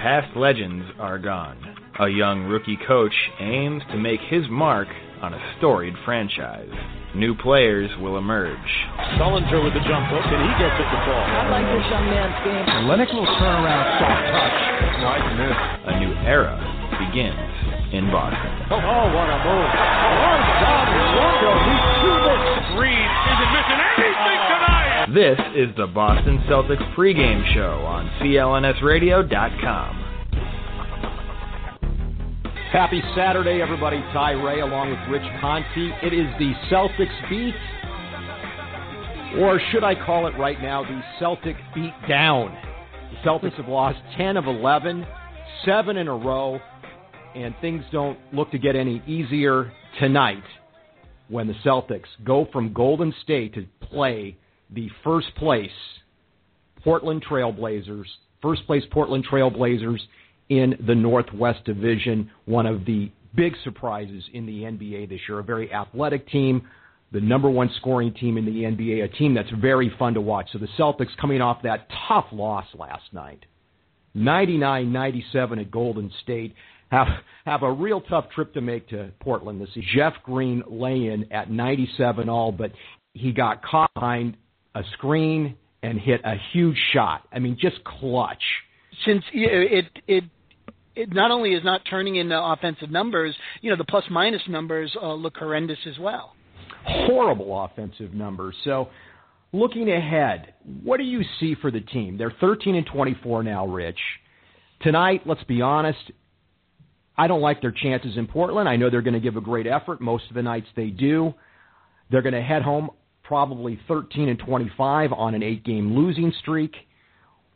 past legends are gone. A young rookie coach aims to make his mark on a storied franchise. New players will emerge. Sullinger with the jump hook, and he gets it to fall. I like this young man's game. Lennox will turn around soft touch. Nice miss. A new era begins in Boston. Oh, oh what a move. One down Rondo. He's two missed. Green isn't missing anything tonight. This is the Boston Celtics pregame show on CLNSradio.com. Happy Saturday, everybody. Ty Ray along with Rich Conti. It is the Celtics beat, or should I call it right now, the Celtic beat down. The Celtics have lost 10 of 11, seven in a row, and things don't look to get any easier tonight when the Celtics go from Golden State to play the first place Portland Trailblazers, first place Portland Trailblazers in the Northwest Division, one of the big surprises in the NBA this year. A very athletic team, the number one scoring team in the NBA, a team that's very fun to watch. So the Celtics coming off that tough loss last night, 99-97 at Golden State, have have a real tough trip to make to Portland this season. Jeff Green lay in at 97 all, but he got caught behind a screen and hit a huge shot. I mean, just clutch. Since it it it not only is not turning into offensive numbers, you know, the plus minus numbers uh, look horrendous as well. Horrible offensive numbers. So, looking ahead, what do you see for the team? They're 13 and 24 now, Rich. Tonight, let's be honest, I don't like their chances in Portland. I know they're going to give a great effort. Most of the nights they do. They're going to head home probably 13 and 25 on an eight game losing streak.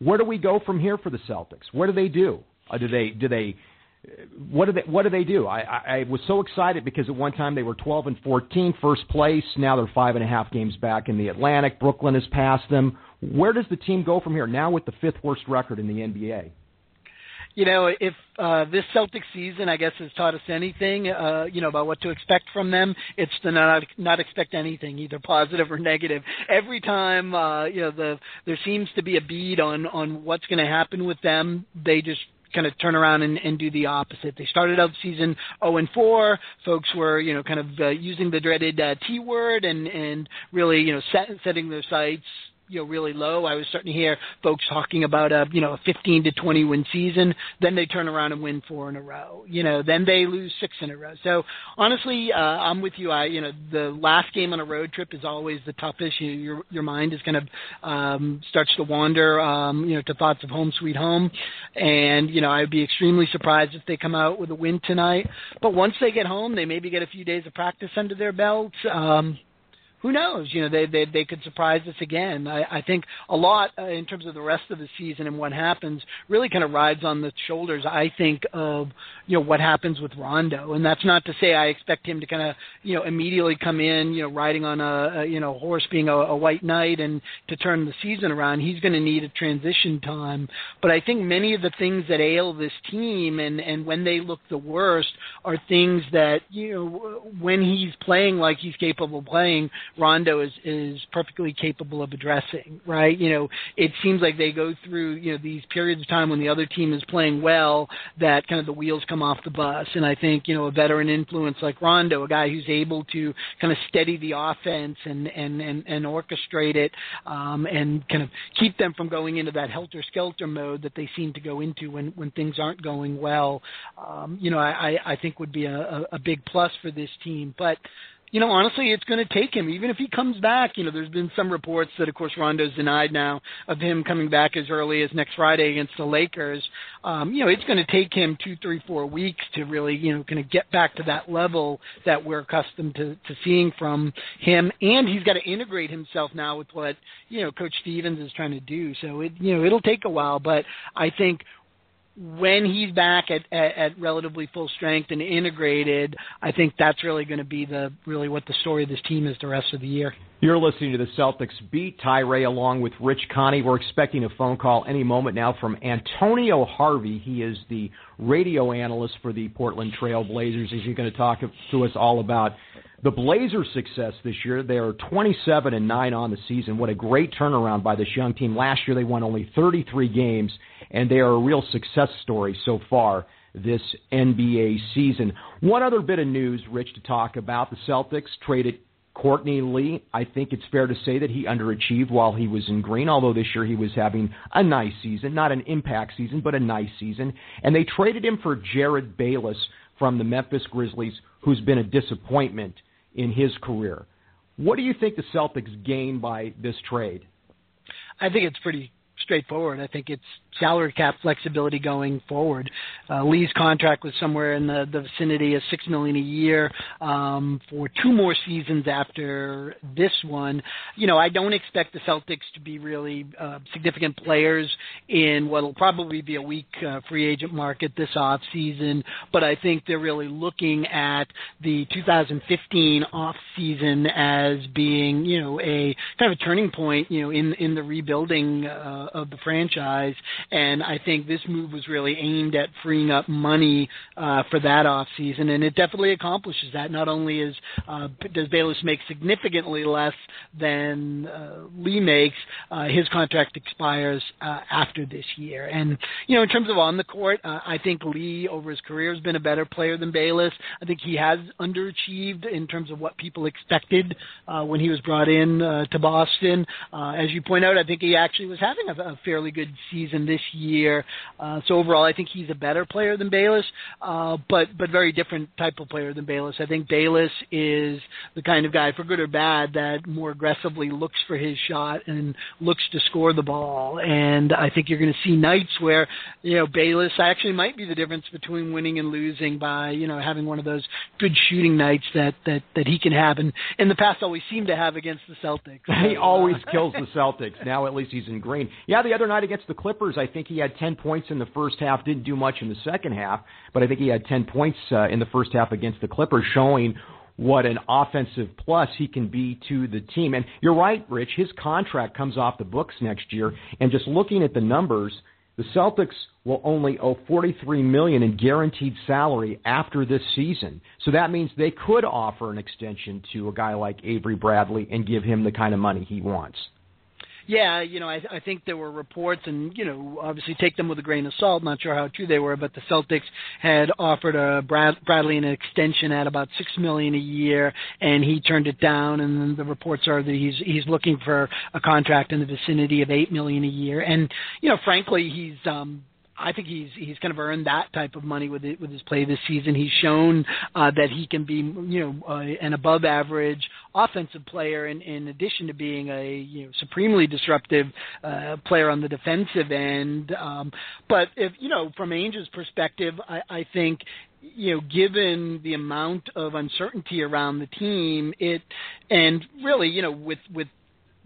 Where do we go from here for the Celtics? What do they do? Uh, do they do they what do they what do they do? I, I, I was so excited because at one time they were 12 and 14, first place. Now they're five and a half games back in the Atlantic. Brooklyn has passed them. Where does the team go from here? Now with the fifth worst record in the NBA. You know, if uh, this Celtic season, I guess, has taught us anything, uh, you know, about what to expect from them, it's to not not expect anything, either positive or negative. Every time, uh, you know, the there seems to be a bead on on what's going to happen with them, they just kind of turn around and, and do the opposite. They started out season 0 and 4. Folks were, you know, kind of uh, using the dreaded uh, T word and and really, you know, set, setting their sights you know really low. I was starting to hear folks talking about a you know a 15 to 20 win season. Then they turn around and win four in a row. You know, then they lose six in a row. So honestly, uh, I'm with you. I you know the last game on a road trip is always the toughest. You, your your mind is kind of um, starts to wander. Um, you know, to thoughts of home sweet home, and you know I'd be extremely surprised if they come out with a win tonight. But once they get home, they maybe get a few days of practice under their belt. Um, who knows? You know, they they they could surprise us again. I, I think a lot uh, in terms of the rest of the season and what happens really kind of rides on the shoulders. I think of you know what happens with Rondo, and that's not to say I expect him to kind of you know immediately come in, you know, riding on a, a you know horse being a, a white knight and to turn the season around. He's going to need a transition time. But I think many of the things that ail this team and and when they look the worst are things that you know when he's playing like he's capable of playing Rondo is is perfectly capable of addressing, right? You know, it seems like they go through you know these periods of time when the other team is playing well that kind of the wheels come off the bus, and I think you know a veteran influence like Rondo, a guy who's able to kind of steady the offense and and and, and orchestrate it, um, and kind of keep them from going into that helter skelter mode that they seem to go into when when things aren't going well. Um, you know, I I think would be a, a big plus for this team, but you know, honestly, it's going to take him, even if he comes back. You know, there's been some reports that, of course, Rondo's denied now of him coming back as early as next Friday against the Lakers. Um, you know, it's going to take him two, three, four weeks to really, you know, kind of get back to that level that we're accustomed to, to seeing from him. And he's got to integrate himself now with what, you know, Coach Stevens is trying to do. So, it, you know, it'll take a while, but I think when he's back at, at, at relatively full strength and integrated, I think that's really going to be the really what the story of this team is the rest of the year. You're listening to the Celtics beat. Ty Ray along with Rich Conti. We're expecting a phone call any moment now from Antonio Harvey. He is the radio analyst for the Portland Trail Blazers. He's going to talk to us all about the Blazers' success this year. They are 27 and 9 on the season. What a great turnaround by this young team. Last year they won only 33 games, and they are a real success story so far this NBA season. One other bit of news, Rich, to talk about. The Celtics traded Courtney Lee, I think it's fair to say that he underachieved while he was in green, although this year he was having a nice season, not an impact season, but a nice season. And they traded him for Jerryd Bayless from the Memphis Grizzlies, who's been a disappointment in his career. What do you think the Celtics gain by this trade? I think it's pretty straightforward. I think it's salary cap flexibility going forward. Uh, Lee's contract was somewhere in the, the vicinity of six million a year um, for two more seasons after this one. You know, I don't expect the Celtics to be really uh, significant players in what will probably be a weak uh, free agent market this off season, but I think they're really looking at the 2015 off season as being, you know, a kind of a turning point, you know, in in the rebuilding uh, of the franchise and I think this move was really aimed at freeing up money uh, for that off season, and it definitely accomplishes that. Not only is uh, does Bayless make significantly less than uh, Lee makes, uh, his contract expires uh, after this year. And you know, in terms of on the court, uh, I think Lee over his career has been a better player than Bayless. I think he has underachieved in terms of what people expected uh, when he was brought in uh, to Boston. Uh, as you point out, I think he actually was having a, a fairly good season this year. Uh, so overall, I think he's a better player than Bayless, uh, but but very different type of player than Bayless. I think Bayless is the kind of guy, for good or bad, that more aggressively looks for his shot and looks to score the ball. And I think you're going to see nights where you know Bayless actually might be the difference between winning and losing by you know having one of those good shooting nights that that that he can have, and in the past always seemed to have against the Celtics. he always kills the Celtics. Now at least he's in green. Yeah, the other night against the Clippers, I think he had 10 points in the first half, didn't do much in the second half, but I think he had 10 points uh, in the first half against the Clippers, showing what an offensive plus he can be to the team. And you're right, Rich, his contract comes off the books next year, and just looking at the numbers, the Celtics will only owe 43 million in guaranteed salary after this season. So that means they could offer an extension to a guy like Avery Bradley and give him the kind of money he wants. Yeah, you know, I, I think there were reports, and you know, obviously take them with a grain of salt. Not sure how true they were, but the Celtics had offered a Brad, Bradley an extension at about six million a year, and he turned it down. And the reports are that he's he's looking for a contract in the vicinity of eight million a year. And you know, frankly, he's um, I think he's he's kind of earned that type of money with it, with his play this season. He's shown uh, that he can be you know uh, an above average offensive player in, in addition to being a you know supremely disruptive uh, player on the defensive end. Um, but if you know from Ainge's perspective, I, I think you know, given the amount of uncertainty around the team, it and really, you know, with with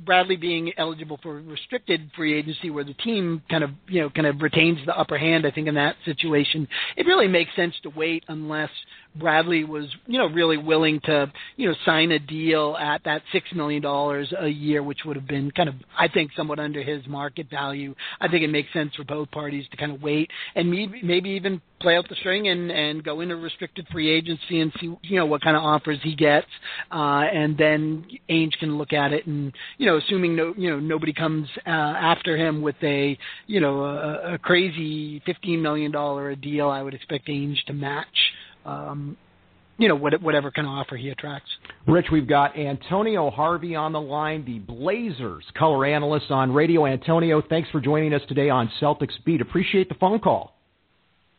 Bradley being eligible for restricted free agency, where the team kind of you know kind of retains the upper hand. I think in that situation, it really makes sense to wait unless Bradley was, you know, really willing to, you know, sign a deal at that six million dollars a year, which would have been kind of, I think, somewhat under his market value. I think it makes sense for both parties to kind of wait and maybe, maybe even play out the string and and go into restricted free agency and see, you know, what kind of offers he gets, uh, and then Ainge can look at it and, you know, assuming no, you know, nobody comes uh, after him with a, you know, a, a crazy fifteen million dollar a deal, I would expect Ainge to match um, you know, whatever kind of offer he attracts. Rich, we've got Antonio Harvey on the line, the Blazers color analyst on radio. Antonio, thanks for joining us today on Celtics Beat. Appreciate the phone call.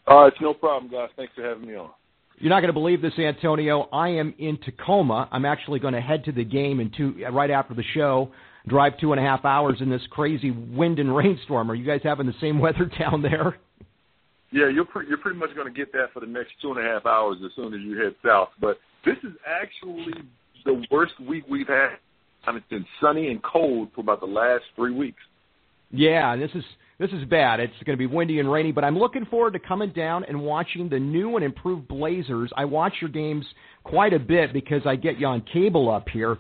Uh, it's no problem, guys. Thanks for having me on. You're not going to believe this, Antonio. I am in Tacoma. I'm actually going to head to the game in two right after the show. Drive two and a half hours in this crazy wind and rainstorm. Are you guys having the same weather down there? Yeah, you're pre- you're pretty much going to get that for the next two and a half hours as soon as you head south. But this is actually the worst week we've had. I mean, it's been sunny and cold for about the last three weeks. Yeah, this is this is bad. It's going to be windy and rainy, but I'm looking forward to coming down and watching the new and improved Blazers. I watch your games quite a bit because I get you on cable up here.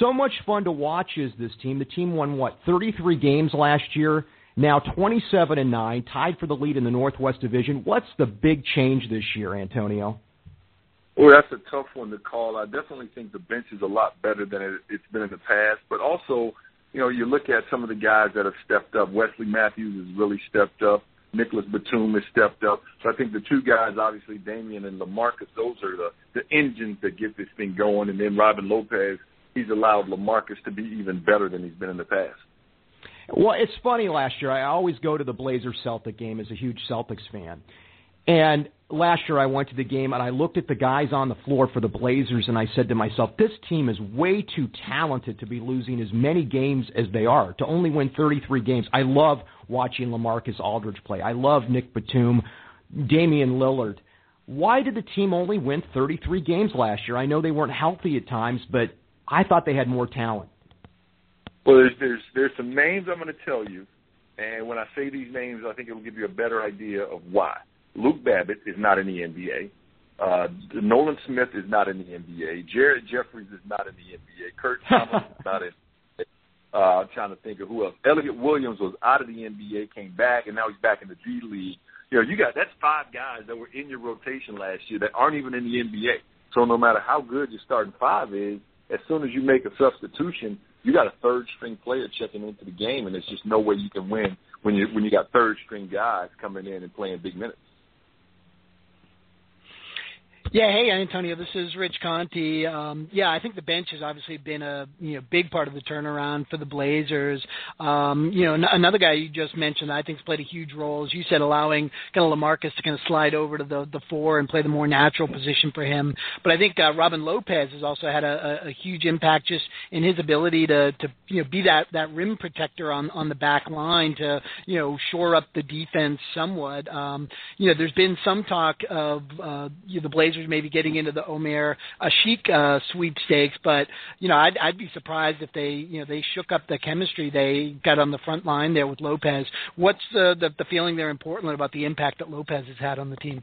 So much fun to watch is this team. The team won what 33 games last year. Now 27 and 9, tied for the lead in the Northwest Division. What's the big change this year, Antonio? Well, that's a tough one to call. I definitely think the bench is a lot better than it, it's been in the past. But also, you know, you look at some of the guys that have stepped up. Wesley Matthews has really stepped up. Nicholas Batum has stepped up. So I think the two guys, obviously Damian and Lamarcus, those are the the engines that get this thing going. And then Robin Lopez, he's allowed Lamarcus to be even better than he's been in the past. Well, it's funny last year. I always go to the Blazers Celtic game as a huge Celtics fan. And last year I went to the game and I looked at the guys on the floor for the Blazers and I said to myself, this team is way too talented to be losing as many games as they are, to only win 33 games. I love watching LaMarcus Aldridge play. I love Nick Batum, Damian Lillard. Why did the team only win 33 games last year? I know they weren't healthy at times, but I thought they had more talent. Well, there's there's there's some names I'm going to tell you, and when I say these names, I think it will give you a better idea of why. Luke Babbitt is not in the NBA. Uh, Nolan Smith is not in the NBA. Jared Jeffries is not in the NBA. Kurt Thomas is not in. Uh, I'm trying to think of who else. Elliot Williams was out of the NBA, came back, and now he's back in the D League. You know, you got that's five guys that were in your rotation last year that aren't even in the NBA. So no matter how good your starting five is, as soon as you make a substitution, you got a third string player checking into the game, and there's just no way you can win when you when you got third string guys coming in and playing big minutes. Yeah, hey Antonio, this is Rich Conti. Um, yeah, I think the bench has obviously been a you know big part of the turnaround for the Blazers. Um, you know, n- another guy you just mentioned, I think, has played a huge role, as you said, allowing kind of Lamarcus to kind of slide over to the the four and play the more natural position for him. But I think uh, Robin Lopez has also had a, a, a huge impact just in his ability to to you know be that that rim protector on on the back line to you know shore up the defense somewhat. Um, you know, there's been some talk of uh, you know, the Blazers maybe getting into the Omer Asik uh, sweepstakes, but you know I'd, I'd be surprised if they you know they shook up the chemistry they got on the front line there with Lopez. What's the the, the feeling there in Portland about the impact that Lopez has had on the team?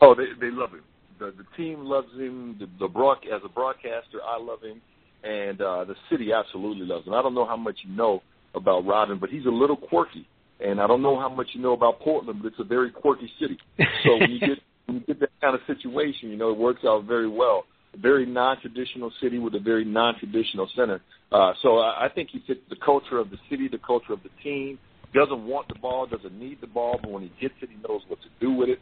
Oh, they they love him. The the team loves him. The, the broad as a broadcaster, I love him, and uh, the city absolutely loves him. I don't know how much you know about Robin, but he's a little quirky. And I don't know how much you know about Portland, but it's a very quirky city. So when you get when you get that kind of situation, you know, it works out very well. A very non-traditional city with a very non-traditional center. Uh, so I, I think he fits the culture of the city, the culture of the team. Doesn't want the ball, doesn't need the ball, but when he gets it, he knows what to do with it.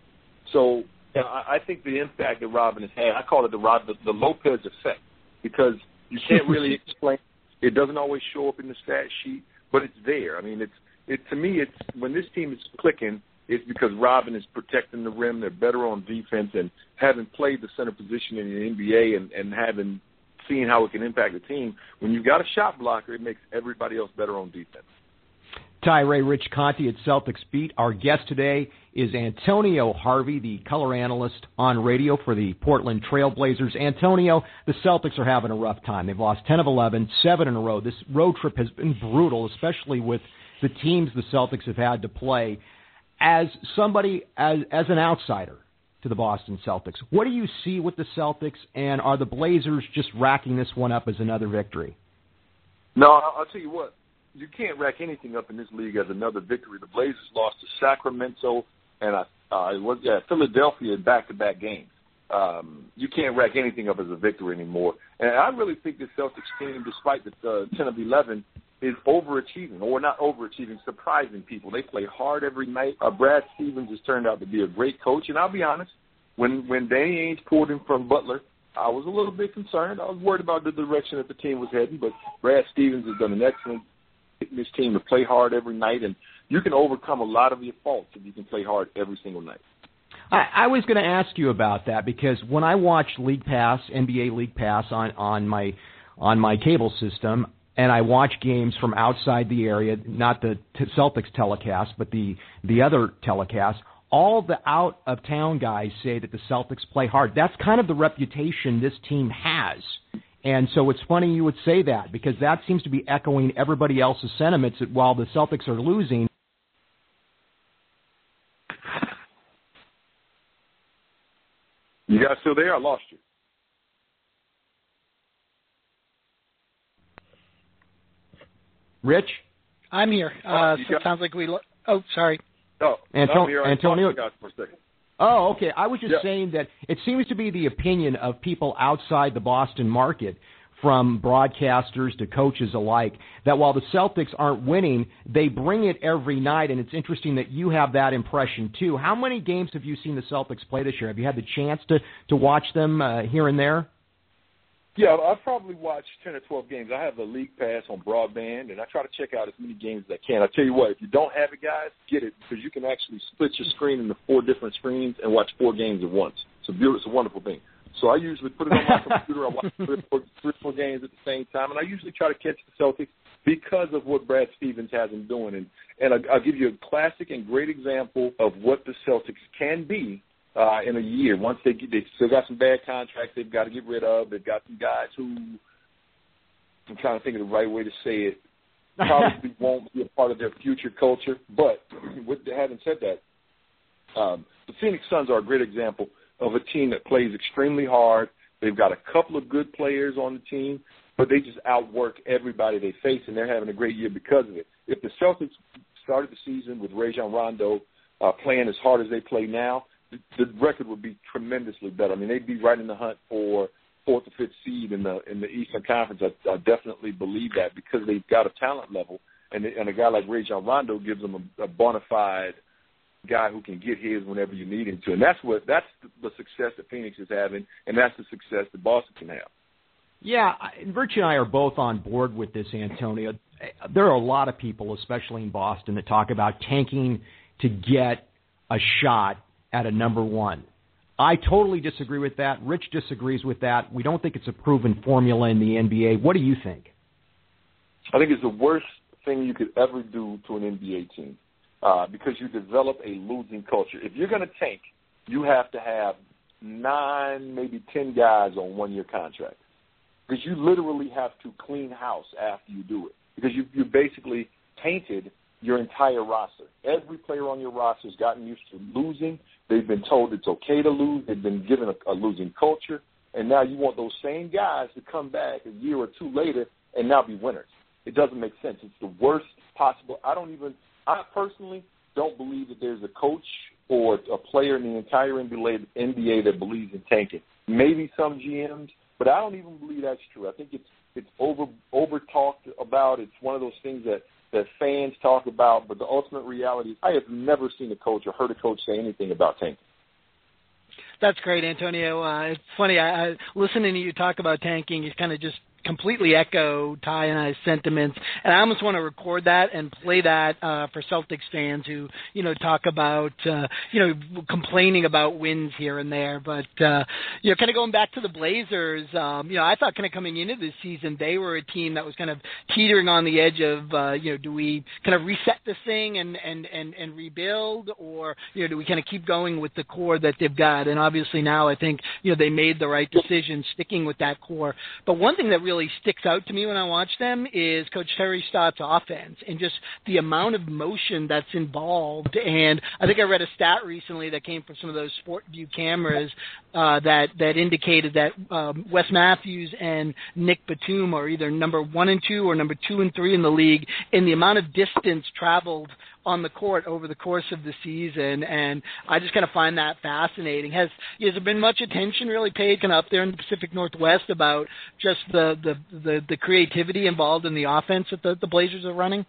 So yeah, I, I think the impact that Robin has had, I call it the Rob, the, the Lopez effect, because you can't really explain. It doesn't always show up in the stat sheet, but it's there. I mean, it's it to me. It's when this team is clicking, it's because Robin is protecting the rim. They're better on defense, and having played the center position in the NBA and, and having seen how it can impact the team, when you've got a shot blocker, it makes everybody else better on defense. Ty Ray Rich Conti at Celtics Beat. Our guest today is Antonio Harvey, the color analyst on radio for the Portland Trailblazers. Antonio, the Celtics are having a rough time. They've lost 10 of 11, 7 in a row. This road trip has been brutal, especially with the teams the Celtics have had to play as somebody as as an outsider to the Boston Celtics, what do you see with the Celtics, and are the Blazers just racking this one up as another victory? No, I'll tell you what. You can't rack anything up in this league as another victory. The Blazers lost to Sacramento and uh, uh, it was yeah, Philadelphia in back-to-back games. Um, you can't rack anything up as a victory anymore. And I really think the Celtics team, despite the uh, 10 of 11, is overachieving, or not overachieving, surprising people. They play hard every night. Uh, Brad Stevens has turned out to be a great coach, and I'll be honest, when when Danny Ainge pulled him from Butler, I was a little bit concerned. I was worried about the direction that the team was heading, but Brad Stevens has done an excellent this team to play hard every night, and you can overcome a lot of your faults if you can play hard every single night. I, I was going to ask you about that because when I watch League Pass, NBA League Pass on on my on my cable system, and I watch games from outside the area, not the Celtics telecast, but the the other telecast. All the out of town guys say that the Celtics play hard. That's kind of the reputation this team has. And so it's funny you would say that because that seems to be echoing everybody else's sentiments that while the Celtics are losing, You guys still there? I lost you. Rich? I'm here. Oh, Uh, you so it got- sounds like we. Lo- oh, sorry. No, Anto- I'm here. Antonio- for a second. Oh, okay. I was just Yeah. saying that it seems to be the opinion of people outside the Boston market, from broadcasters to coaches alike, that while the Celtics aren't winning, they bring it every night, and it's interesting that you have that impression too. How many games have you seen the Celtics play this year? Have you had the chance to to watch them uh, here and there? Yeah, I probably watch ten or twelve games. I have the league pass on broadband, and I try to check out as many games as I can. I tell you what, if you don't have it, guys, get it because you can actually split your screen into four different screens and watch four games at once. It's a beautiful, it's a wonderful thing. So I usually put it on my computer. I watch three or, four, three or four games at the same time, and I usually try to catch the Celtics because of what Brad Stevens has them doing. And and I, I'll give you a classic and great example of what the Celtics can be uh, in a year. Once they get, they still got some bad contracts they've got to get rid of. They've got some guys who I'm trying to think of the right way to say it. Probably won't be a part of their future culture. But with having said that, um, the Phoenix Suns are a great example of a team that plays extremely hard. They've got a couple of good players on the team, but they just outwork everybody they face, and they're having a great year because of it. If the Celtics started the season with Rajon Rondo uh, playing as hard as they play now, the, record would be tremendously better. I mean, they'd be right in the hunt for fourth or fifth seed in the in the Eastern Conference. I, I definitely believe that because they've got a talent level, and and a guy like Rajon Rondo gives them a, a bona fide guy who can get his whenever you need him to, and that's what that's the, success that Phoenix is having, and that's the success that Boston can have. Yeah, Virtue and I are both on board with this, Antonio. There are a lot of people, especially in Boston, that talk about tanking to get a shot at a number one. I totally disagree with that. Rich disagrees with that. We don't think it's a proven formula in the NBA. What do you think? I think it's the worst thing you could ever do to an NBA team uh, because you develop a losing culture. If you're going to tank, you have to have nine, maybe ten guys on one-year contracts because you literally have to clean house after you do it because you you basically tainted your entire roster. Every player on your roster has gotten used to losing. They've been told it's okay to lose. They've been given a, a losing culture, and now you want those same guys to come back a year or two later and now be winners. It doesn't make sense. It's the worst possible. I don't even. I personally don't believe that there's a coach or a player in the entire NBA, NBA that believes in tanking. Maybe some GMs, but I don't even believe that's true. I think it's it's over over talked about. It's one of those things that that fans talk about, but the ultimate reality is I have never seen a coach or heard a coach say anything about tanking. That's great, Antonio. Uh, it's funny. I, I listening to you talk about tanking. You kind of just completely echo Ty and I's sentiments, and I almost want to record that and play that uh, for Celtics fans who you know talk about uh, you know complaining about wins here and there. But uh, you know, kind of going back to the Blazers, um, you know, I thought kind of coming into this season they were a team that was kind of teetering on the edge of uh, you know, do we kind of reset this thing and and and and rebuild, or you know, do we kind of keep going with the core that they've got? And obviously now I think you know they made the right decision sticking with that core. But one thing that really sticks out to me when I watch them is Coach Terry Stotts' offense and just the amount of motion that's involved. And I think I read a stat recently that came from some of those SportVU cameras uh, that that indicated that um, Wes Matthews and Nick Batum are either number one and two or number two and three in the league in the amount of distance traveled on the court over the course of the season, and I just kind of find that fascinating. Has has there been much attention really paid kind of up there in the Pacific Northwest about just the the the, the creativity involved in the offense that the, the Blazers are running?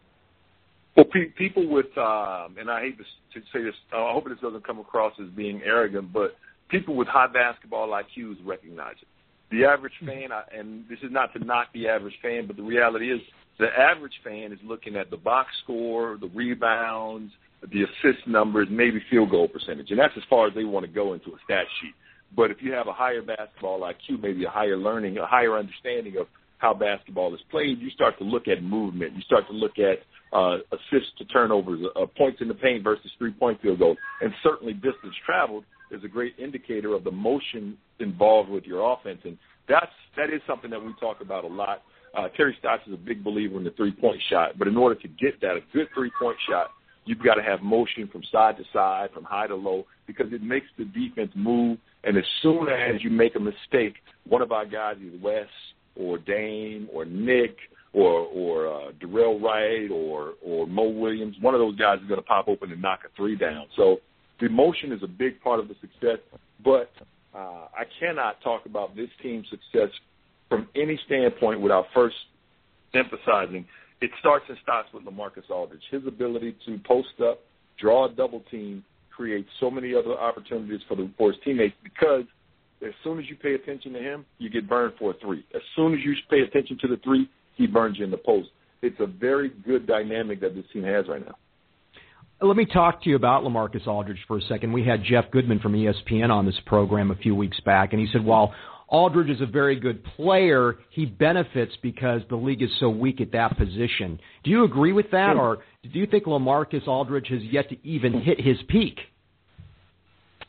Well, pe- people with, um, and I hate to, to say this, I hope this doesn't come across as being arrogant, but people with high basketball IQs recognize it. The average fan, I, and this is not to knock the average fan, but the reality is the average fan is looking at the box score, the rebounds, the assist numbers, maybe field goal percentage, and that's as far as they want to go into a stat sheet. But if you have a higher basketball IQ, maybe a higher learning, a higher understanding of how basketball is played, you start to look at movement. You start to look at uh, assists to turnovers, uh, points in the paint versus three-point field goals, and certainly distance traveled is a great indicator of the motion involved with your offense, and that's that is something that we talk about a lot. Uh, Terry Stotts is a big believer in the three-point shot, but in order to get that, a good three-point shot, you've got to have motion from side to side, from high to low, because it makes the defense move. And as soon as you make a mistake, one of our guys, either Wes or Dame or Nick or or uh, Dorell Wright or or Mo Williams. One of those guys is going to pop open and knock a three down. So the motion is a big part of the success. But uh, I cannot talk about this team's success from any standpoint without first emphasizing it starts and stops with Lamarcus Aldridge. His ability to post up, draw a double team, create so many other opportunities for the for his teammates because as soon as you pay attention to him, you get burned for a three. As soon as you pay attention to the three, he burns you in the post. It's a very good dynamic that this team has right now. Let me talk to you about Lamarcus Aldridge for a second. We had Jeff Goodman from ESPN on this program a few weeks back, and he said while Aldridge is a very good player, he benefits because the league is so weak at that position. Do you agree with that, or do you think Lamarcus Aldridge has yet to even hit his peak?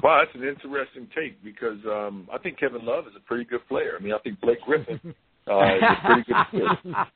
Well, that's an interesting take because um, I think Kevin Love is a pretty good player. I mean, I think Blake Griffin uh, is a pretty good player.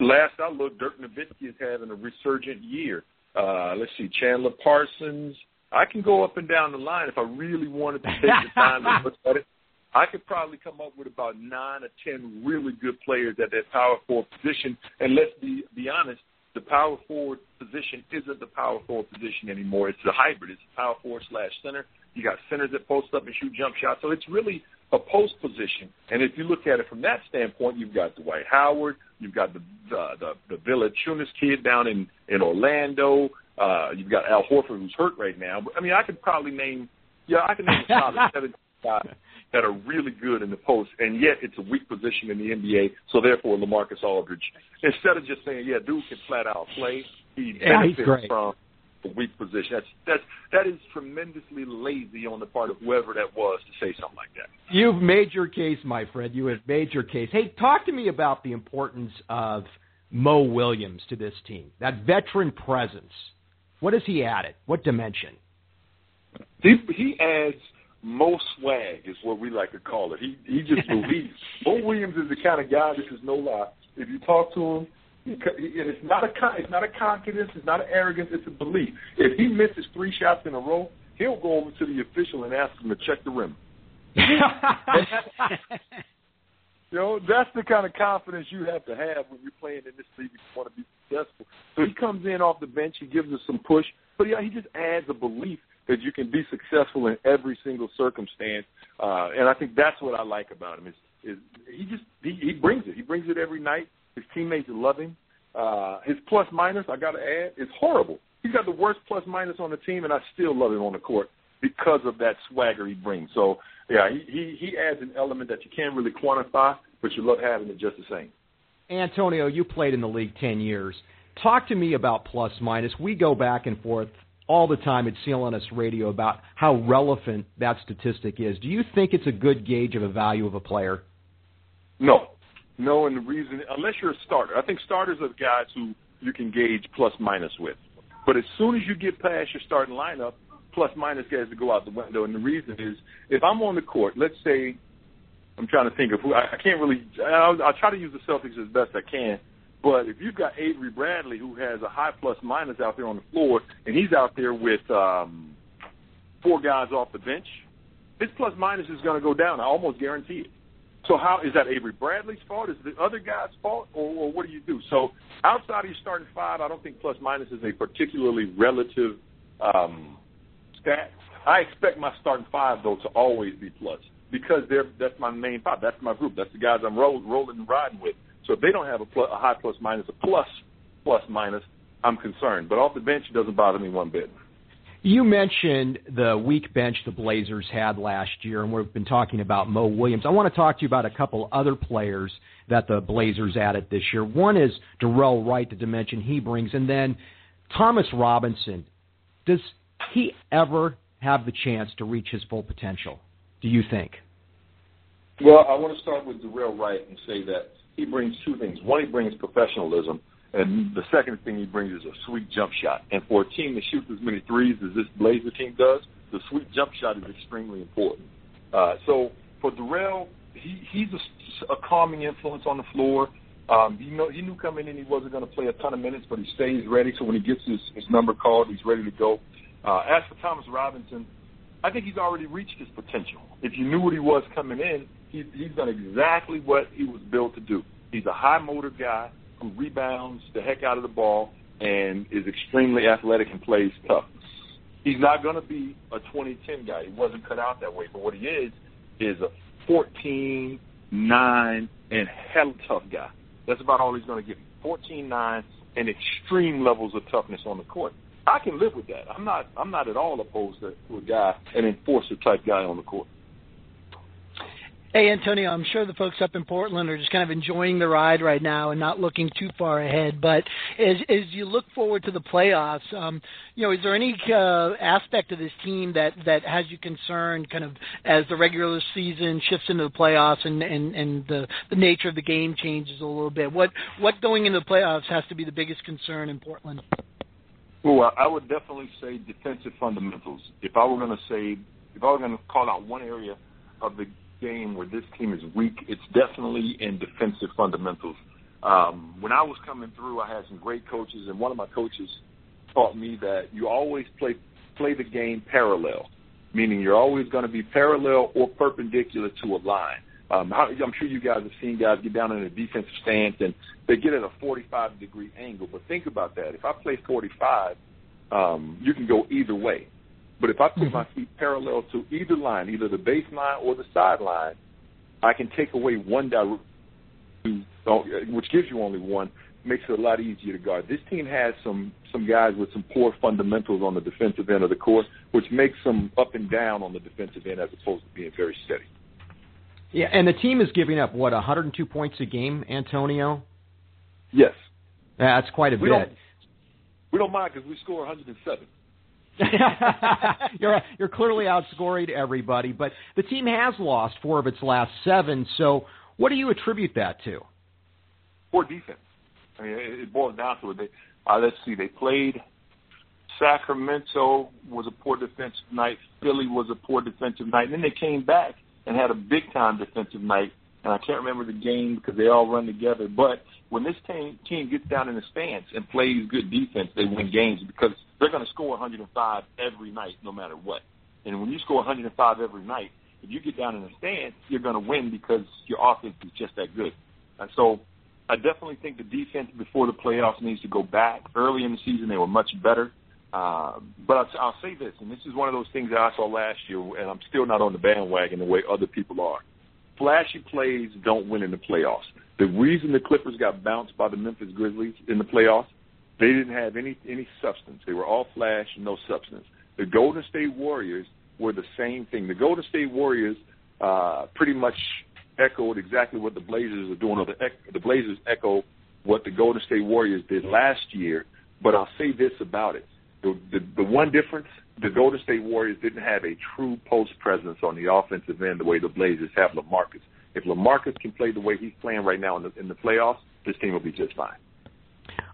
Last I looked, Dirk Nowitzki is having a resurgent year. Uh, let's see, Chandler Parsons. I can go up and down the line if I really wanted to take the time to look at it. I could probably come up with about nine or ten really good players at that power forward position. And let's be be honest, the power forward position isn't the power forward position anymore. It's the hybrid. It's a power forward slash center. You got centers that post up and shoot jump shots. So it's really a post position. And if you look at it from that standpoint, you've got Dwight Howard, you've got the the the, the Valanciunas kid down in in Orlando. Uh, you've got Al Horford who's hurt right now. But I mean, I could probably name yeah, I can name a solid seven guys that are really good in the post, and yet it's a weak position in the NBA. So therefore, Lamarcus Aldridge, instead of just saying, "Yeah, dude can flat out play," he Yeah, he's benefits from a weak position. That's that's that is tremendously lazy on the part of whoever that was to say something like that. You've made your case, my friend. You have made your case. Hey, talk to me about the importance of Mo Williams to this team. That veteran presence. What has he added? What dimension? He he adds Mo swag is what we like to call it. He he just believes. Mo Williams is the kind of guy. This is no lie. If you talk to him, he, it's not a it's not a confidence, it's not an arrogance, it's a belief. If he misses three shots in a row, he'll go over to the official and ask him to check the rim. You know, that's the kind of confidence you have to have when you're playing in this league if you want to be successful. So he comes in off the bench, he gives us some push, but yeah, he just adds a belief that you can be successful in every single circumstance. Uh, and I think that's what I like about him is, is he just he, he brings it. He brings it every night. His teammates love him. Uh, his plus minus, I got to add, is horrible. He's got the worst plus minus on the team, and I still love him on the court because of that swagger he brings. So yeah, he, he he adds an element that you can't really quantify, but you love having it just the same. Antonio, you played in the league 10 years. Talk to me about plus minus. We go back and forth all the time at CLNS Radio about how relevant that statistic is. Do you think it's a good gauge of a value of a player? No, no, and the reason unless you're a starter, I think starters are guys who you can gauge plus minus with. But as soon as you get past your starting lineup, plus minus guys to go out the window. And the reason is, if I'm on the court, let's say I'm trying to think of who I, I can't really. I'll, I'll try to use the Celtics as best I can. But if you've got Avery Bradley, who has a high plus minus out there on the floor, and he's out there with um, four guys off the bench, his plus minus is going to go down. I almost guarantee it. So how is that Avery Bradley's fault? Is the other guy's fault, or, or what do you do? So outside of your starting five, I don't think plus minus is a particularly relative um, stat. I expect my starting five though to always be plus because they're that's my main five. That's my group. That's the guys I'm roll, rolling and riding with. So if they don't have a, plus, a high plus minus, a plus plus minus, I'm concerned. But off the bench, it doesn't bother me one bit. You mentioned the weak bench the Blazers had last year, and we've been talking about Mo Williams. I want to talk to you about a couple other players that the Blazers added this year. One is Dorell Wright, the dimension he brings, and then Thomas Robinson. Does he ever have the chance to reach his full potential? Do you think? Well, I want to start with Dorell Wright and say that he brings two things. One, he brings professionalism, and the second thing he brings is a sweet jump shot. And for a team that shoots as many threes as this Blazer team does, the sweet jump shot is extremely important. Uh, so for Dorell, he, he's a, a calming influence on the floor. Um, he, know, he knew coming in he wasn't going to play a ton of minutes, but he stays ready. So when he gets his, his number called, he's ready to go. Uh, as for Thomas Robinson, I think he's already reached his potential. If you knew what he was coming in, he, he's done exactly what he was built to do. He's a high motor guy who rebounds the heck out of the ball and is extremely athletic and plays tough. He's not going to be a 2010 guy. He wasn't cut out that way. But what he is is a 14, 9, and hell tough guy. That's about all he's going to give you. 14, 9, and extreme levels of toughness on the court. I can live with that. I'm not. I'm not at all opposed to, to a guy, an enforcer type guy on the court. Hey, Antonio, I'm sure the folks up in Portland are just kind of enjoying the ride right now and not looking too far ahead. But as, as you look forward to the playoffs, um, you know, is there any uh, aspect of this team that, that has you concerned kind of as the regular season shifts into the playoffs and, and, and the, the nature of the game changes a little bit? What, what going into the playoffs has to be the biggest concern in Portland? Well, I would definitely say defensive fundamentals. If I were going to say, if I were going to call out one area of the game where this team is weak, it's definitely in defensive fundamentals. Um, when I was coming through, I had some great coaches, and one of my coaches taught me that you always play play the game parallel, meaning you're always going to be parallel or perpendicular to a line. Um, I'm sure you guys have seen guys get down in a defensive stance and they get at a 45 degree angle. But think about that. If I play 45, um, you can go either way. But if I put mm-hmm. my feet parallel to either line, either the baseline or the sideline, I can take away one direction, which gives you only one, makes it a lot easier to guard. This team has some some guys with some poor fundamentals on the defensive end of the court, which makes them up and down on the defensive end as opposed to being very steady. Yeah, and the team is giving up what 102 points a game, Antonio. Yes, that's quite a we bit. Don't, we don't mind because we score 107. you're you're clearly outscoring everybody, but the team has lost four of its last seven. So, what do you attribute that to? Poor defense. I mean, it boils down to it. They, uh, let's see, they played. Sacramento was a poor defensive night. Philly was a poor defensive night. And then they came back and had a big time defensive night. And I can't remember the game because they all run together. But when this team team gets down in the stance and plays good defense, they win games because they're going to score 105 every night, no matter what. And when you score 105 every night, if you get down in the stance, you're going to win because your offense is just that good. And so I definitely think the defense before the playoffs needs to go back. Early in the season, they were much better. Uh, but I'll, I'll say this, and this is one of those things that I saw last year, and I'm still not on the bandwagon the way other people are. Flashy plays don't win in the playoffs. The reason the Clippers got bounced by the Memphis Grizzlies in the playoffs, they didn't have any any substance. They were all flash no substance. The Golden State Warriors were the same thing. The Golden State Warriors uh, pretty much echoed exactly what the Blazers are doing. Or the, the Blazers echo what the Golden State Warriors did last year. But I'll say this about it: the, the, the one difference, the Golden State Warriors didn't have a true post presence on the offensive end the way the Blazers have LaMarcus. If LaMarcus can play the way he's playing right now in the in the playoffs, this team will be just fine.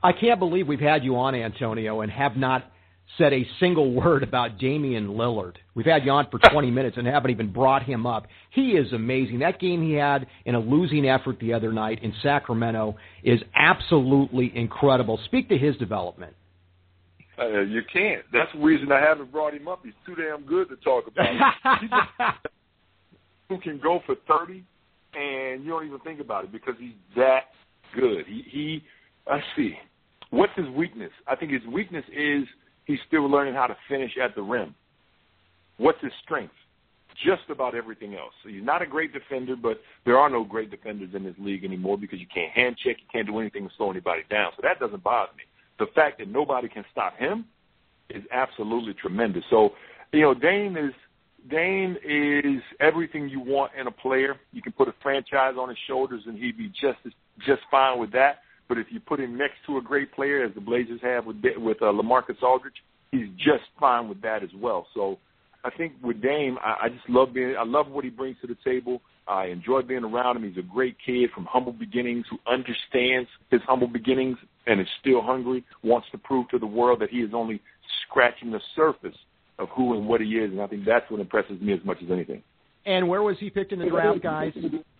I can't believe we've had you on, Antonio, and have not said a single word about Damian Lillard. We've had you on for 20 minutes and haven't even brought him up. He is amazing. That game he had in a losing effort the other night in Sacramento is absolutely incredible. Speak to his development. Uh, you can't. That's the reason I haven't brought him up. He's too damn good to talk about. who can go for 30 and you don't even think about it because he's that good. He he let's see. What's his weakness? I think his weakness is he's still learning how to finish at the rim. What's his strength? Just about everything else. So he's not a great defender, but there are no great defenders in this league anymore because you can't hand check, you can't do anything to slow anybody down. So that doesn't bother me. The fact that nobody can stop him is absolutely tremendous. So, you know, Dame is Dame is everything you want in a player. You can put a franchise on his shoulders, and he'd be just just fine with that. But if you put him next to a great player, as the Blazers have with with uh, LaMarcus Aldridge, he's just fine with that as well. So I think with Dame, I, I just love being. I love what he brings to the table. I enjoy being around him. He's a great kid from humble beginnings who understands his humble beginnings and is still hungry. Wants to prove to the world that he is only scratching the surface of who and what he is, and I think that's what impresses me as much as anything. And where was he picked in the draft, guys?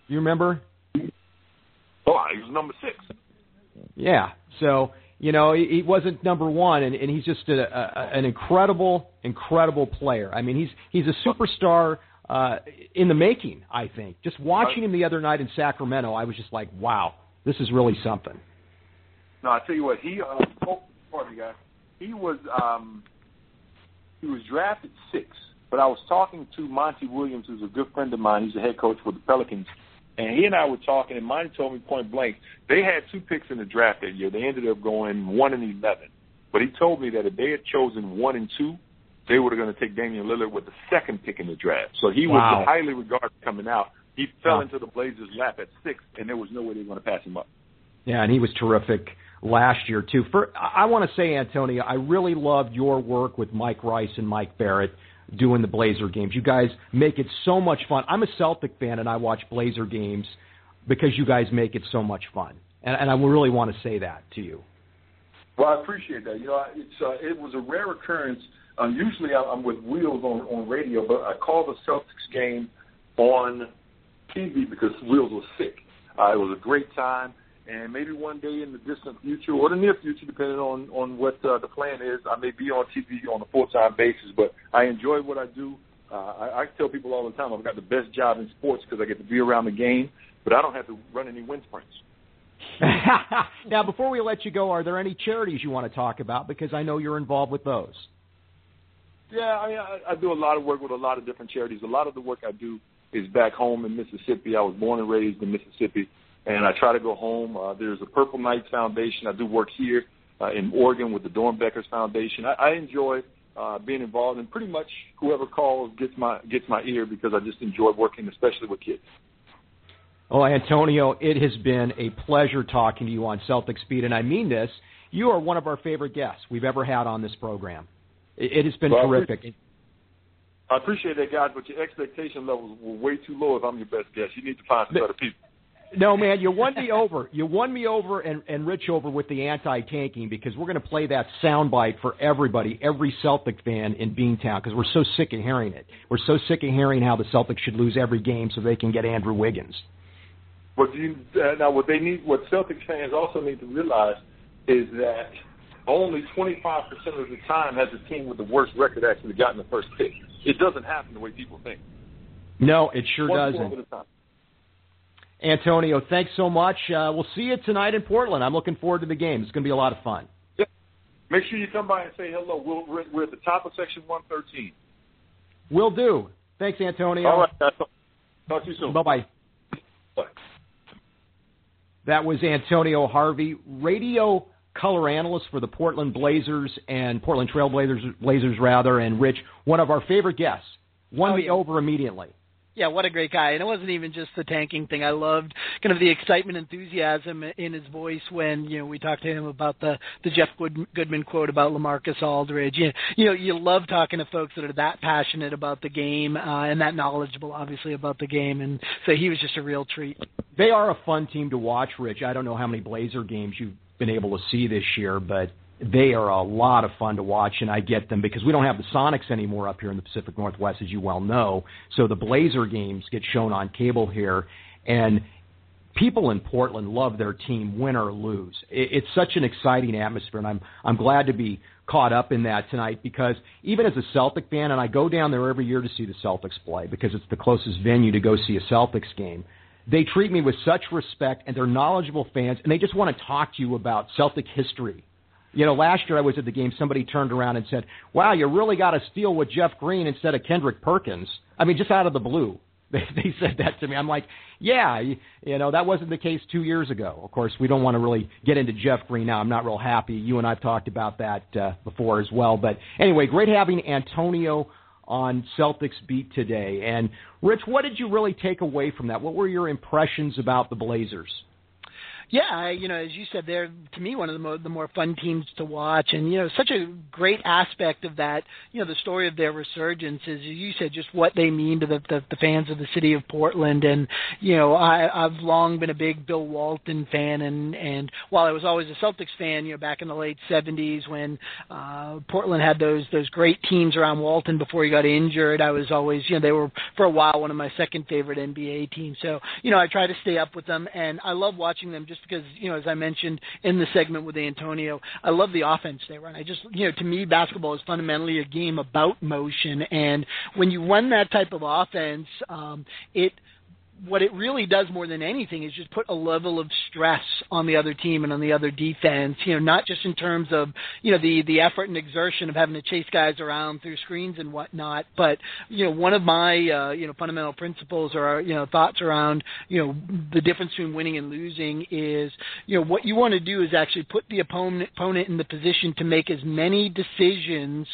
You remember? Oh, he was number six. Yeah. So you know he, he wasn't number one, and, and he's just a, a, an incredible, incredible player. I mean, he's he's a superstar uh, in the making. I think. Just watching him the other night in Sacramento, I was just like, wow, This is really something. No, I tell you what, he uh, oh, pardon me, guys. He was um, he was drafted six, but I was talking to Monty Williams, who's a good friend of mine. He's the head coach for the Pelicans, and he and I were talking, and Monty told me point blank they had two picks in the draft that year. They ended up going one and eleven, but he told me that if they had chosen one and two, they were going to take Damian Lillard with the second pick in the draft. So he was highly regarded coming out. He fell Wow. into the Blazers' lap at six, and there was no way they were going to pass him up. Yeah, and he was terrific last year too. For I want to say, Antonio, I really loved your work with Mike Rice and Mike Barrett doing the Blazer games. You guys make it so much fun. I'm a Celtic fan, and I watch Blazer games because you guys make it so much fun. And, and I really want to say that to you. Well, I appreciate that. You know, it's uh, it was a rare occurrence. Um, usually, I'm with Wheels on on radio, but I called the Celtics game on TV because Wheels was sick. Uh, it was a great time, and maybe one day in the distant future or the near future, depending on on what uh, the plan is, I may be on TV on a full time basis. But I enjoy what I do. Uh, I, I tell people all the time I've got the best job in sports because I get to be around the game, but I don't have to run any wind sprints. now, before we let you go, are there any charities you want to talk about? Because I know you're involved with those. Yeah, I, I, I do a lot of work with a lot of different charities. A lot of the work I do is back home in Mississippi. I was born and raised in Mississippi, and I try to go home. Uh, there's a Purple Knights Foundation. I do work here uh, in Oregon with the Doernbecher's Foundation. I, I enjoy uh, being involved, and pretty much whoever calls gets my gets my ear because I just enjoy working, especially with kids. Oh, Antonio, it has been a pleasure talking to you on Celtics Beat, and I mean this. You are one of our favorite guests we've ever had on this program. It, it has been Well, I terrific. I appreciate that, guys, but your expectation levels were way too low if I'm your best guest. You need to find some better people. No, man, you won me over. You won me over and, and Rich over with the anti-tanking because we're going to play that soundbite for everybody, every Celtic fan in Beantown, because we're so sick of hearing it. We're so sick of hearing how the Celtics should lose every game so they can get Andrew Wiggins. Do you, uh, now, what they need, what Celtics fans also need to realize is that only 25% of the time has the team with the worst record actually gotten the first pick. It doesn't happen the way people think. No, it sure One doesn't. score at a time. Antonio, thanks so much. Uh, we'll see you tonight in Portland. I'm looking forward to the game. It's going to be a lot of fun. Make sure you come by and say hello. We'll, we're, we're at the top of section 113. Will do. Thanks, Antonio. All right, guys. Talk to you soon. Bye bye. Bye. That was Antonio Harvey, radio color analyst for the Portland Blazers and Portland Trail Blazers, Blazers rather, and Rich, one of our favorite guests. Won Oh, me yeah. over immediately. Yeah, what a great guy. And it wasn't even just the tanking thing. I loved kind of the excitement, enthusiasm in his voice when, you know, we talked to him about the, the Jeff Good, Goodman quote about LaMarcus Aldridge. You, you know, you love talking to folks that are that passionate about the game uh, and that knowledgeable, obviously, about the game. And so he was just a real treat. They are a fun team to watch, Rich. I don't know how many Blazer games you've been able to see this year, but they are a lot of fun to watch, and I get them because we don't have the Sonics anymore up here in the Pacific Northwest, as you well know. So the Blazer games get shown on cable here, and people in Portland love their team, win or lose. It's such an exciting atmosphere, and I'm I'm glad to be caught up in that tonight because even as a Celtic fan, and I go down there every year to see the Celtics play because it's the closest venue to go see a Celtics game. They treat me with such respect, and they're knowledgeable fans, and they just want to talk to you about Celtic history. You know, last year I was at the game. Somebody turned around and said, "Wow, you really got to steal with Jeff Green instead of Kendrick Perkins." I mean, just out of the blue, they, they said that to me. I'm like, "Yeah, you, you know, that wasn't the case two years ago." Of course, we don't want to really get into Jeff Green now. I'm not real happy. You and I've talked about that uh, before as well. But anyway, great having Antonio on Celtics beat today. And Rich, what did you really take away from that? What were your impressions about the Blazers? Yeah, you know, as you said, they're to me one of the more the more fun teams to watch, and you know, such a great aspect of that. You know, the story of their resurgence is, as you said, just what they mean to the the, the fans of the city of Portland. And you know, I, I've long been a big Bill Walton fan, and and while I was always a Celtics fan, you know, back in the late '70s when uh, Portland had those those great teams around Walton before he got injured, I was always, you know, they were for a while one of my second favorite NBA teams. So you know, I try to stay up with them, and I love watching them just because, you know, as I mentioned in the segment with Antonio, I love the offense they run. I just, you know, to me, basketball is fundamentally a game about motion, and when you run that type of offense, um, it what it really does more than anything is just put a level of stress on the other team and on the other defense. You know, not just in terms of you know the the effort and exertion of having to chase guys around through screens and whatnot, but you know one of my uh, you know fundamental principles or you know thoughts around you know the difference between winning and losing is you know what you want to do is actually put the opponent opponent in the position to make as many decisions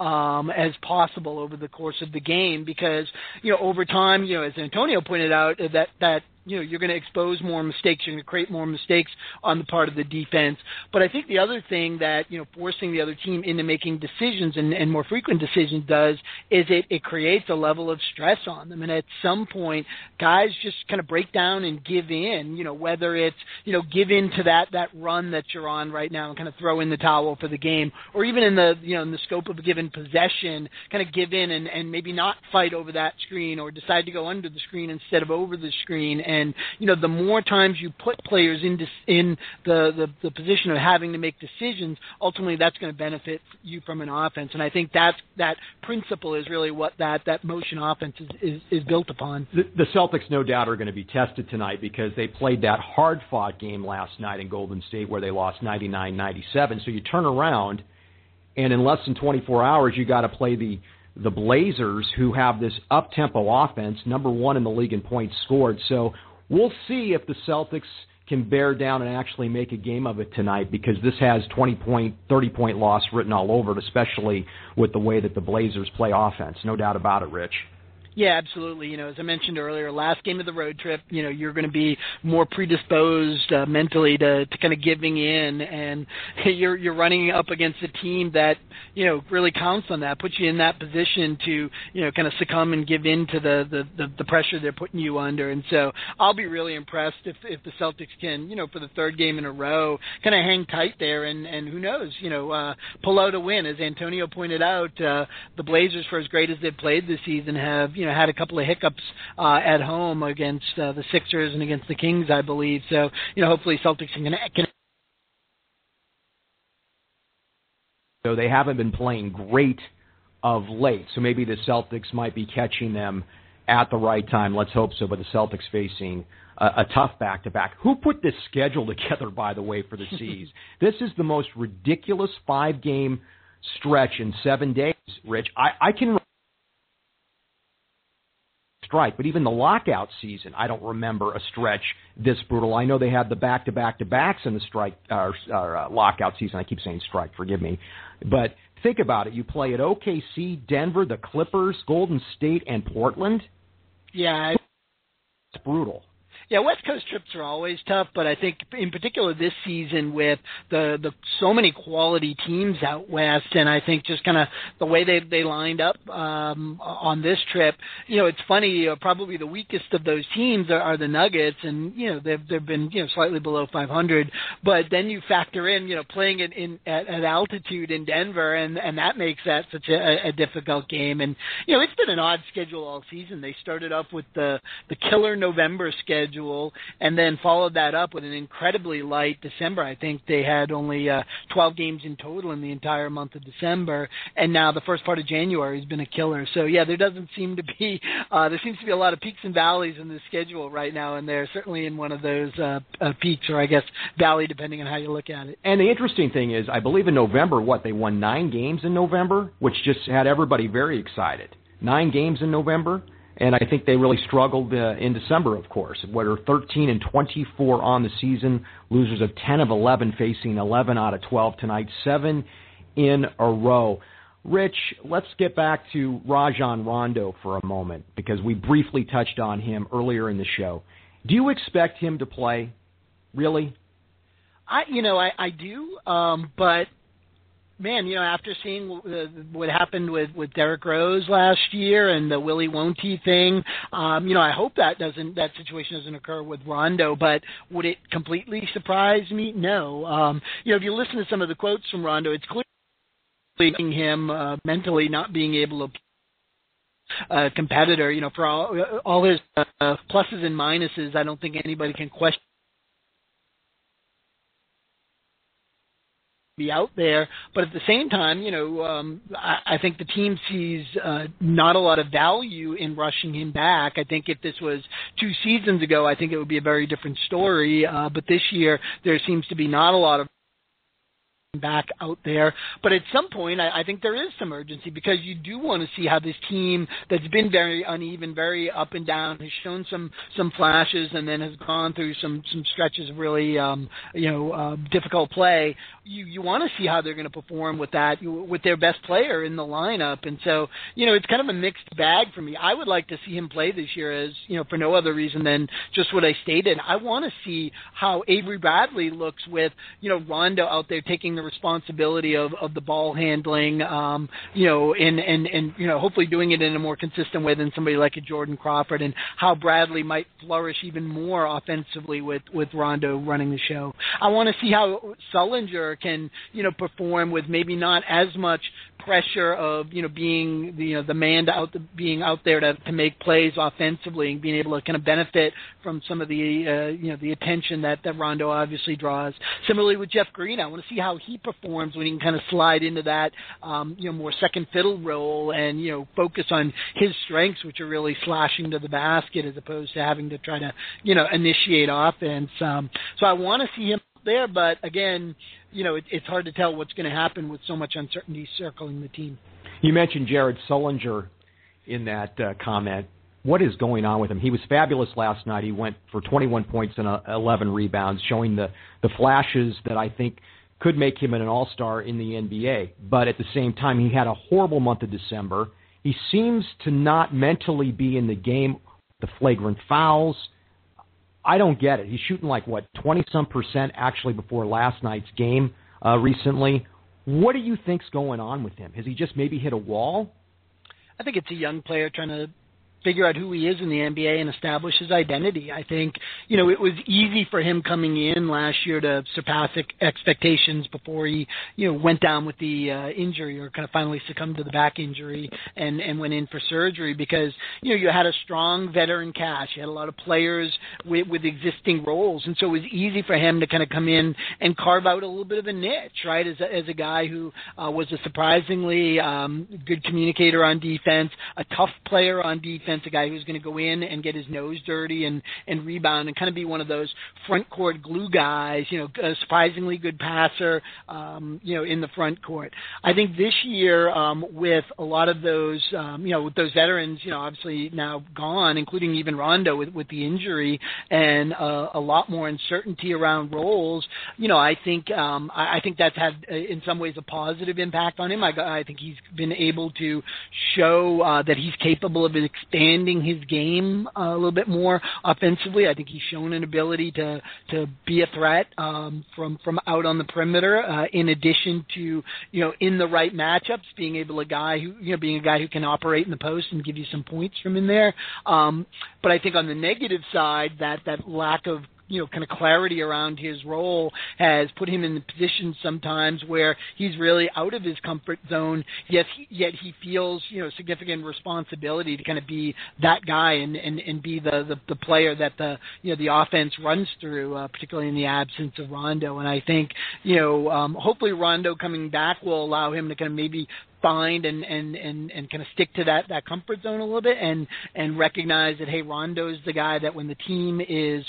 um, as possible over the course of the game because you know over time you know as Antonio pointed out that that you know you're going to expose more mistakes, you're going to create more mistakes on the part of the defense. But I think the other thing that you know forcing the other team into making decisions and, and more frequent decisions does is it it creates a level of stress on them, and at some point, guys just kind of break down and give in. You know whether it's you know give in to that that run that you're on right now and kind of throw in the towel for the game, or even in the you know in the scope of a given possession, kind of give in and and maybe not fight over that screen or decide to go under the screen instead of over the screen. And you know, the more times you put players in in the, the the position of having to make decisions, ultimately that's going to benefit you from an offense. And I think that's that principle is really what that that motion offense is is, is built upon. The, the Celtics, no doubt, are going to be tested tonight because they played that hard fought game last night in Golden State where they lost 99-97. So you turn around, and in less than 24 hours, you got to play the the Blazers, who have this up tempo offense, number one in the league in points scored. So we'll see if the Celtics can bear down and actually make a game of it tonight because this has 20 point, 30 point loss written all over it, especially with the way that the Blazers play offense. No doubt about it, Rich. Yeah, absolutely. You know, as I mentioned earlier, last game of the road trip, you know, you're going to be more predisposed uh, mentally to, to kind of giving in, and you're you're running up against a team that you know really counts on that, puts you in that position to you know kind of succumb and give in to the the, the, the pressure they're putting you under. And so I'll be really impressed if if the Celtics can, you know, for the third game in a row, kind of hang tight there, and and who knows, you know, uh, pull out a win. As Antonio pointed out, uh, the Blazers, for as great as they've played this season, have you you know had a couple of hiccups uh, at home against uh, the Sixers and against the Kings, I believe. So you know hopefully Celtics can. can so they haven't been playing great of late. So maybe the Celtics might be catching them at the right time. Let's hope so. But the Celtics facing a, a tough back to back. Who put this schedule together, by the way, for the C's? this is the most ridiculous five game stretch in seven days, Rich. I, I can strike. But even the lockout season, I don't remember a stretch this brutal. I know they had the back to back to backs in the strike or, or uh, lockout season. I keep saying strike, forgive me. But think about it. You play at OKC, Denver, the Clippers, Golden State, and Portland. Yeah, it's brutal. Yeah, West Coast trips are always tough, but I think in particular this season with the the so many quality teams out west, and I think just kind of the way they they lined up um, on this trip, you know, it's funny. Uh, probably the weakest of those teams are, are the Nuggets, and you know they've they've been you know slightly below 500, but then you factor in you know playing it in at, at altitude in Denver, and and that makes that such a, a difficult game. And you know it's been an odd schedule all season. They started off with the the killer November schedule schedule, and then followed that up with an incredibly light December. I think they had only uh, 12 games in total in the entire month of December, and now the first part of January has been a killer. So yeah, there doesn't seem to be uh, there seems to be a lot of peaks and valleys in the schedule right now, and they're certainly in one of those uh, uh, peaks or I guess valley, depending on how you look at it. And the interesting thing is, I believe in November, what they won nine games in November, which just had everybody very excited. Nine games in November and I think they really struggled uh, in December, of course. Where 13 and 24 on the season, losers of 10 of 11, facing 11 out of 12 tonight, seven in a row. Rich, let's get back to Rajon Rondo for a moment because we briefly touched on him earlier in the show. Do you expect him to play? Really? I, you know, I, I do, um, but man, you know, after seeing what happened with with Derrick Rose last year and the Willie Won't thing, um, you know, I hope that doesn't that situation doesn't occur with Rondo. But would it completely surprise me? No. Um, you know, if you listen to some of the quotes from Rondo, it's clearly him uh, mentally not being able to uh, competitor. You know, for all all his uh, pluses and minuses, I don't think anybody can question be out there. But at the same time, you know, um, I, I think the team sees uh, not a lot of value in rushing him back. I think if this was two seasons ago, I think it would be a very different story. Uh, but this year, there seems to be not a lot of back out there. But at some point, I, I think there is some urgency because you do want to see how this team that's been very uneven, very up and down, has shown some some flashes, and then has gone through some some stretches of really um, you know uh, difficult play. You you want to see how they're going to perform with that with their best player in the lineup, and so you know it's kind of a mixed bag for me. I would like to see him play this year as you know for no other reason than just what I stated. I want to see how Avery Bradley looks with you know Rondo out there taking the responsibility of, of the ball handling, um, you know, and, and, and, you know, hopefully doing it in a more consistent way than somebody like a Jordan Crawford and how Bradley might flourish even more offensively with, with Rondo running the show. I want to see how Sullinger can, you know, perform with maybe not as much pressure of you know being the you know the man to out the, being out there to to make plays offensively and being able to kind of benefit from some of the uh, you know the attention that that Rondo obviously draws. Similarly with Jeff Green, I want to see how he performs when he can kind of slide into that um, you know more second fiddle role and you know focus on his strengths, which are really slashing to the basket as opposed to having to try to you know initiate offense. Um, so I want to see him there, but again, you know, it, it's hard to tell what's going to happen with so much uncertainty circling the team. You mentioned Jared Sullinger in that uh, comment. What is going on with him? He was fabulous last night. He went for 21 points and uh, 11 rebounds, showing the the flashes that I think could make him an all-star in the NBA. But at the same time, he had a horrible month of December. He seems to not mentally be in the game. The flagrant fouls, I don't get it. He's shooting like what twenty some percent actually before last night's game uh, recently. What do you think's going on with him? Has he just maybe hit a wall? I think it's a young player trying to figure out who he is in the NBA and establish his identity. I think, you know, it was easy for him coming in last year to surpass expectations before he, you know, went down with the uh, injury or kind of finally succumbed to the back injury and and went in for surgery because, you know, you had a strong veteran cast. You had a lot of players with with existing roles, and so it was easy for him to kind of come in and carve out a little bit of a niche, right? As a, as a guy who uh, was a surprisingly um, good communicator on defense, a tough player on defense defense, a guy who's going to go in and get his nose dirty and and rebound and kind of be one of those front court glue guys. You know, a surprisingly good passer. Um, you know, in the front court. I think this year um, with a lot of those, um, you know, with those veterans, you know, obviously now gone, including even Rondo with with the injury and uh, a lot more uncertainty around roles. You know, I think um, I, I think that's had uh, in some ways a positive impact on him. I, I think he's been able to show uh, that he's capable of expanding expanding his game uh, a little bit more offensively. I think he's shown an ability to to be a threat um, from from out on the perimeter. Uh, in addition to you know in the right matchups, being able a guy who you know being a guy who can operate in the post and give you some points from in there. Um, but I think on the negative side, that that lack of you know kind of clarity around his role has put him in the position sometimes where he's really out of his comfort zone yet he, yet he feels you know significant responsibility to kind of be that guy and and, and be the, the the player that the you know the offense runs through uh, particularly in the absence of Rondo. And I think you know um, hopefully Rondo coming back will allow him to kind of maybe find and and and and kind of stick to that that comfort zone a little bit and and recognize that hey Rondo's the guy that when the team is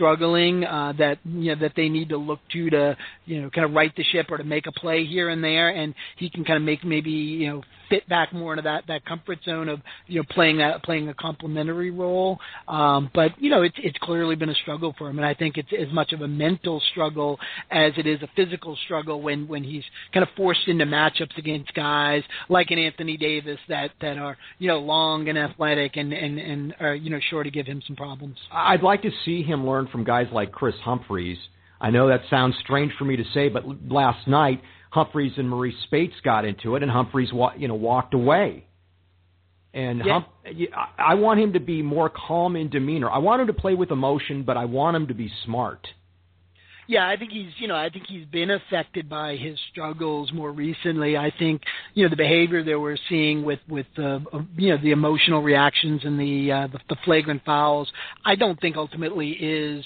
struggling uh that you know that they need to look to to you know kind of right the ship or to make a play here and there and he can kind of make maybe you know fit back more into that that comfort zone of you know playing that playing a complementary role. Um, but you know it's it's clearly been a struggle for him, and I think it's as much of a mental struggle as it is a physical struggle when when he's kind of forced into matchups against guys like an Anthony Davis that that are you know long and athletic and and and are you know sure to give him some problems. I'd like to see him learn from guys like Kris Humphries. I know that sounds strange for me to say, but last night Humphries and Marreese Speights got into it, and Humphries, you know, walked away. And yeah. Hump, I want him to be more calm in demeanor. I want him to play with emotion, but I want him to be smart. Yeah, I think he's, you know, I think he's been affected by his struggles more recently. I think, you know, the behavior that we're seeing with with uh, you know the emotional reactions and the uh, the, the flagrant fouls, I don't think ultimately is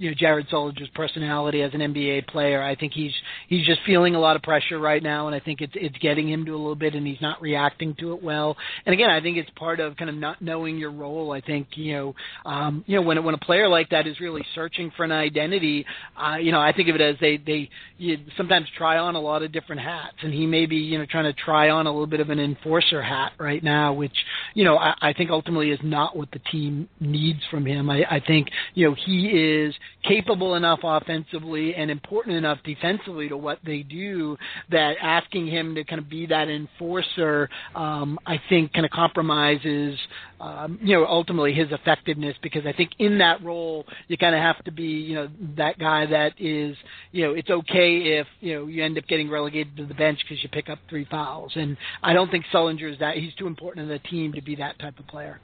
you know Jared Sullinger's personality as an NBA player. I think he's he's just feeling a lot of pressure right now, and I think it's it's getting him to a little bit, and he's not reacting to it well. And again, I think it's part of kind of not knowing your role. I think you know um, you know when when a player like that is really searching for an identity, uh, you know I think of it as they they you sometimes try on a lot of different hats, and he may be you know trying to try on a little bit of an enforcer hat right now, which you know I, I think ultimately is not what the team needs from him. I, I think you know he is capable enough offensively and important enough defensively to what they do that asking him to kind of be that enforcer, um, I think, kind of compromises, um, you know, ultimately his effectiveness because I think in that role you kind of have to be, you know, that guy that is, you know, it's okay if you know you end up getting relegated to the bench because you pick up three fouls, and I don't think Sullinger is that. He's too important in the team to be that type of player.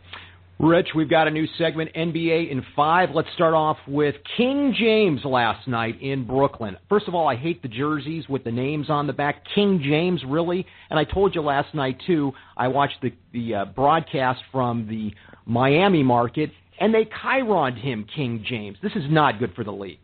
Rich, we've got a new segment, NBA in five. Let's start off with King James last night in Brooklyn. First of all, I hate the jerseys with the names on the back. King James, really? And I told you last night, too, I watched the, the uh, broadcast from the Miami market, and they chironed him King James. This is not good for the league.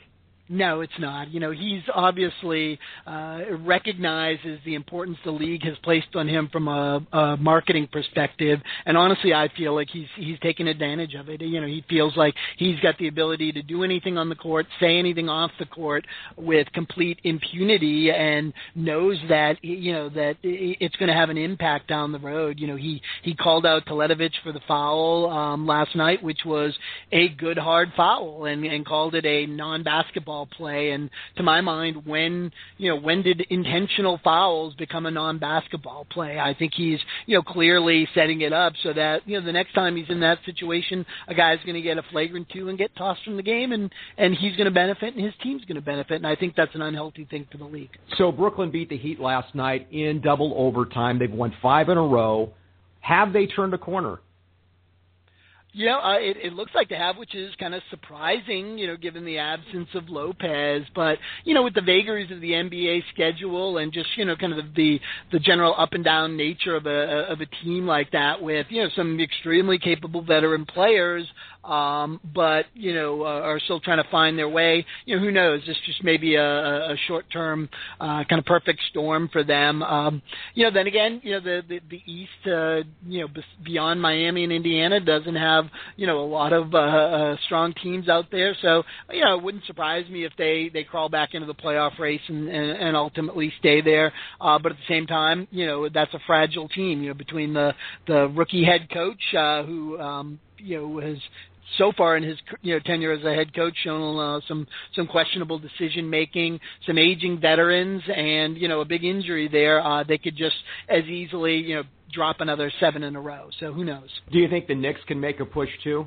No, it's not. You know, he's obviously uh, recognizes the importance the league has placed on him from a, a marketing perspective, and honestly, I feel like he's he's taken advantage of it. You know, he feels like he's got the ability to do anything on the court, say anything off the court with complete impunity, and knows that you know that it's going to have an impact down the road. You know, he he called out Teletovic for the foul um, last night, which was a good hard foul, and and called it a non-basketball foul play. And to my mind, when you know when did intentional fouls become a non-basketball play? I think he's you know clearly setting it up so that you know the next time he's in that situation, a guy's going to get a flagrant two and get tossed from the game, and and he's going to benefit, and his team's going to benefit. And I think that's an unhealthy thing for the league. So Brooklyn beat the Heat last night in double overtime. They've won five in a row. Have they turned a corner? You know, uh, it, it looks like they have, which is kind of surprising, you know, given the absence of Lopez. But you know, with the vagaries of the NBA schedule and just you know, kind of the the general up and down nature of a of a team like that, with you know some extremely capable veteran players, um, but you know uh, are still trying to find their way. You know, who knows? This just maybe a, a short-term uh, kind of perfect storm for them. Um, you know, then again, you know the the, the East, uh, you know, beyond Miami and Indiana, doesn't have you know a lot of uh, uh, strong teams out there. So you know, it wouldn't surprise me if they they crawl back into the playoff race and and, and ultimately stay there. Uh, but at the same time, you know, that's a fragile team. You know, between the the rookie head coach uh, who um, you know has so far in his you know tenure as a head coach shown uh, some some questionable decision making, some aging veterans, and you know a big injury there. Uh, they could just as easily you know drop another seven in a row. So who knows? Do you think the Knicks can make a push too?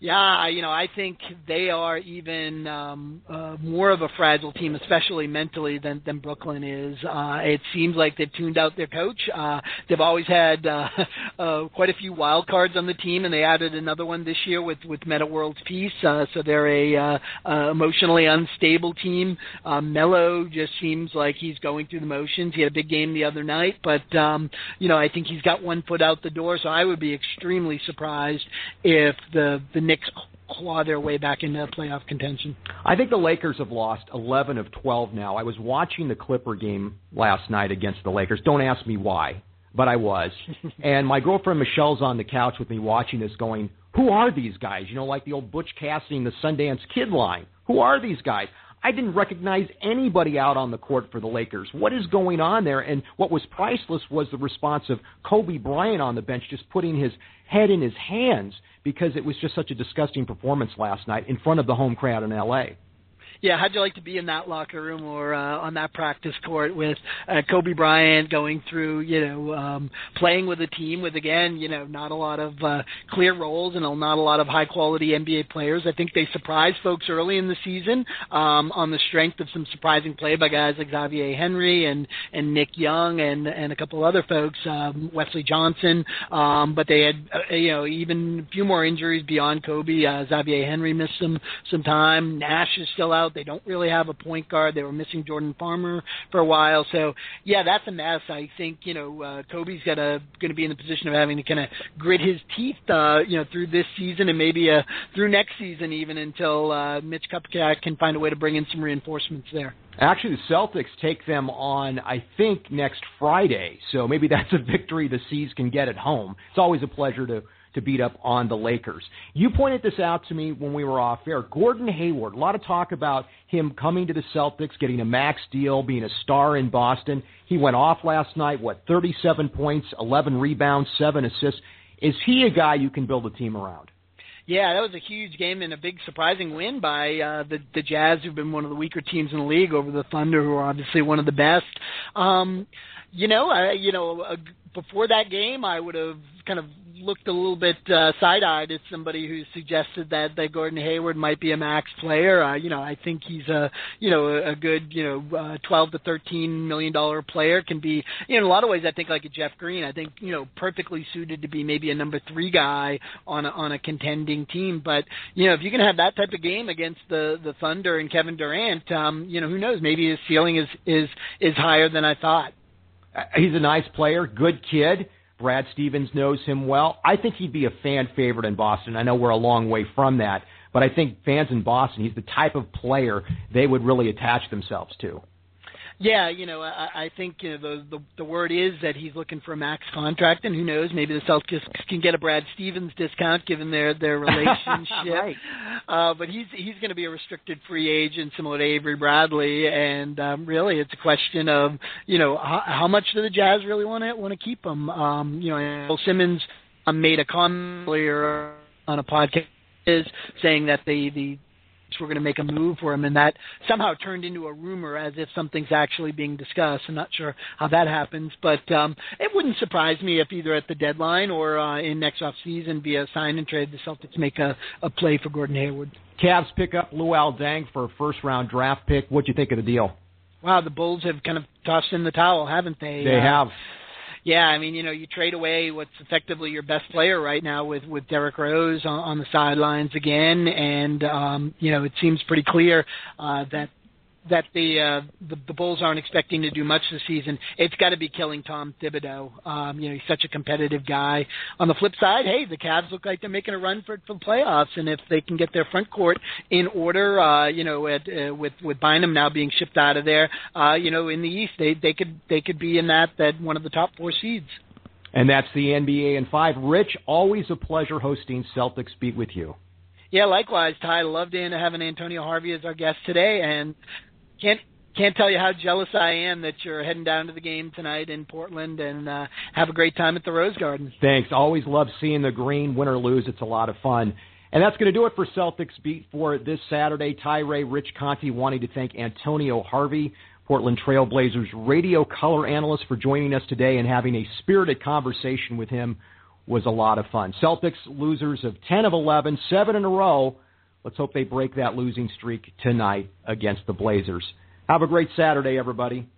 Yeah, you know, I think they are even um, uh, more of a fragile team, especially mentally, than than Brooklyn is. Uh, it seems like they've tuned out their coach. Uh, they've always had uh, uh, quite a few wild cards on the team, and they added another one this year with with Metta World Peace. Uh, so they're a uh, uh, emotionally unstable team. Uh, Melo just seems like he's going through the motions. He had a big game the other night, but um, you know, I think he's got one foot out the door. So I would be extremely surprised if the the Knicks claw their way back into the playoff contention. I think the Lakers have lost 11 of 12 now. I was watching the Clipper game last night against the Lakers. Don't ask me why, but I was. and my girlfriend Michelle's on the couch with me watching this going, who are these guys? You know, like the old Butch Cassidy and the Sundance Kid line. Who are these guys? I didn't recognize anybody out on the court for the Lakers. What is going on there? And what was priceless was the response of Kobe Bryant on the bench just putting his head in his hands because it was just such a disgusting performance last night in front of the home crowd in LA yeah, how'd you like to be in that locker room or uh, on that practice court with uh, Kobe Bryant going through, you know, um, playing with a team with again, you know, not a lot of uh, clear roles and not a lot of high quality NBA players. I think they surprised folks early in the season um, on the strength of some surprising play by guys like Xavier Henry and and Nick Young and and a couple other folks, um, Wesley Johnson. Um, but they had, uh, you know, even a few more injuries beyond Kobe. Uh, Xavier Henry missed some some time. Nash is still out out. They don't really have a point guard. They were missing Jordan Farmar for a while. So yeah, that's a mess. I think you know uh, Kobe's got a going to be in the position of having to kind of grit his teeth, uh, you know, through this season and maybe uh, through next season even until uh, Mitch Kupchak can find a way to bring in some reinforcements there. Actually, the Celtics take them on, I think, next Friday. So maybe that's a victory the C's can get at home. It's always a pleasure to to beat up on the Lakers. You pointed this out to me when we were off air. Gordon Hayward, a lot of talk about him coming to the Celtics, getting a max deal, being a star in Boston. He went off last night, what, 37 points, 11 rebounds, 7 assists. Is he a guy you can build a team around? Yeah, that was a huge game and a big surprising win by uh, the the Jazz, who've been one of the weaker teams in the league, over the Thunder, who are obviously one of the best. Um, you know, I, you know, uh, before that game, I would have kind of looked a little bit uh, side-eyed at somebody who suggested that that Gordon Hayward might be a max player. Uh, you know, I think he's a you know a, good you know uh, 12 to 13 million dollar player. Can be you know in a lot of ways I think like a Jeff Green. I think you know perfectly suited to be maybe a number three guy on a, on a contending team. But you know if you can have that type of game against the the Thunder and Kevin Durant, um, you know who knows maybe his ceiling is is is higher than I thought. He's a nice player, good kid. Brad Stevens knows him well. I think he'd be a fan favorite in Boston. I know we're a long way from that, but I think fans in Boston, he's the type of player they would really attach themselves to. Yeah, you know, I, I think you know the, the the word is that he's looking for a max contract, and who knows, maybe the Celtics can get a Brad Stevens discount given their their relationship. right. Uh, but he's he's going to be a restricted free agent, similar to Avery Bradley, and um, really, it's a question of you know how, how much do the Jazz really want to want to keep him? Um, you know, Bill Simmons um, made a comment earlier on a podcast is saying that the the we're going to make a move for him, and that somehow turned into a rumor as if something's actually being discussed. I'm not sure how that happens, but um, it wouldn't surprise me if either at the deadline or uh, in next off season via sign and trade, the Celtics make a, a play for Gordon Hayward. Cavs pick up Luol Deng for a first round draft pick. What do you think of the deal? Wow, the Bulls have kind of tossed in the towel, haven't they? They uh, have yeah, I mean, you know, you trade away what's effectively your best player right now with with Derrick Rose on, on the sidelines again, and um, you know, it seems pretty clear uh, that that the, uh, the the Bulls aren't expecting to do much this season. It's got to be killing Tom Thibodeau. Um, you know, he's such a competitive guy. On the flip side, hey, the Cavs look like they're making a run for for the playoffs, and if they can get their front court in order, uh, you know, at, uh, with with Bynum now being shipped out of there, uh, you know, in the East, they they could they could be in that that one of the top four seeds. And that's the NBA in five. Rich, always a pleasure hosting Celtics Beat with you. Yeah, likewise, Ty. Loved having Antonio Harvey as our guest today, and can't can't tell you how jealous I am that you're heading down to the game tonight in Portland and uh, have a great time at the Rose Garden. Thanks. Always love seeing the green, win or lose. It's a lot of fun. And that's going to do it for Celtics Beat for this Saturday. Ty Ray, Rich Conti wanting to thank Antonio Harvey, Portland Trailblazers radio color analyst, for joining us today and having a spirited conversation with him was a lot of fun. Celtics losers of 10 of 11, 7 in a row. Let's hope they break that losing streak tonight against the Blazers. Have a great Saturday, everybody.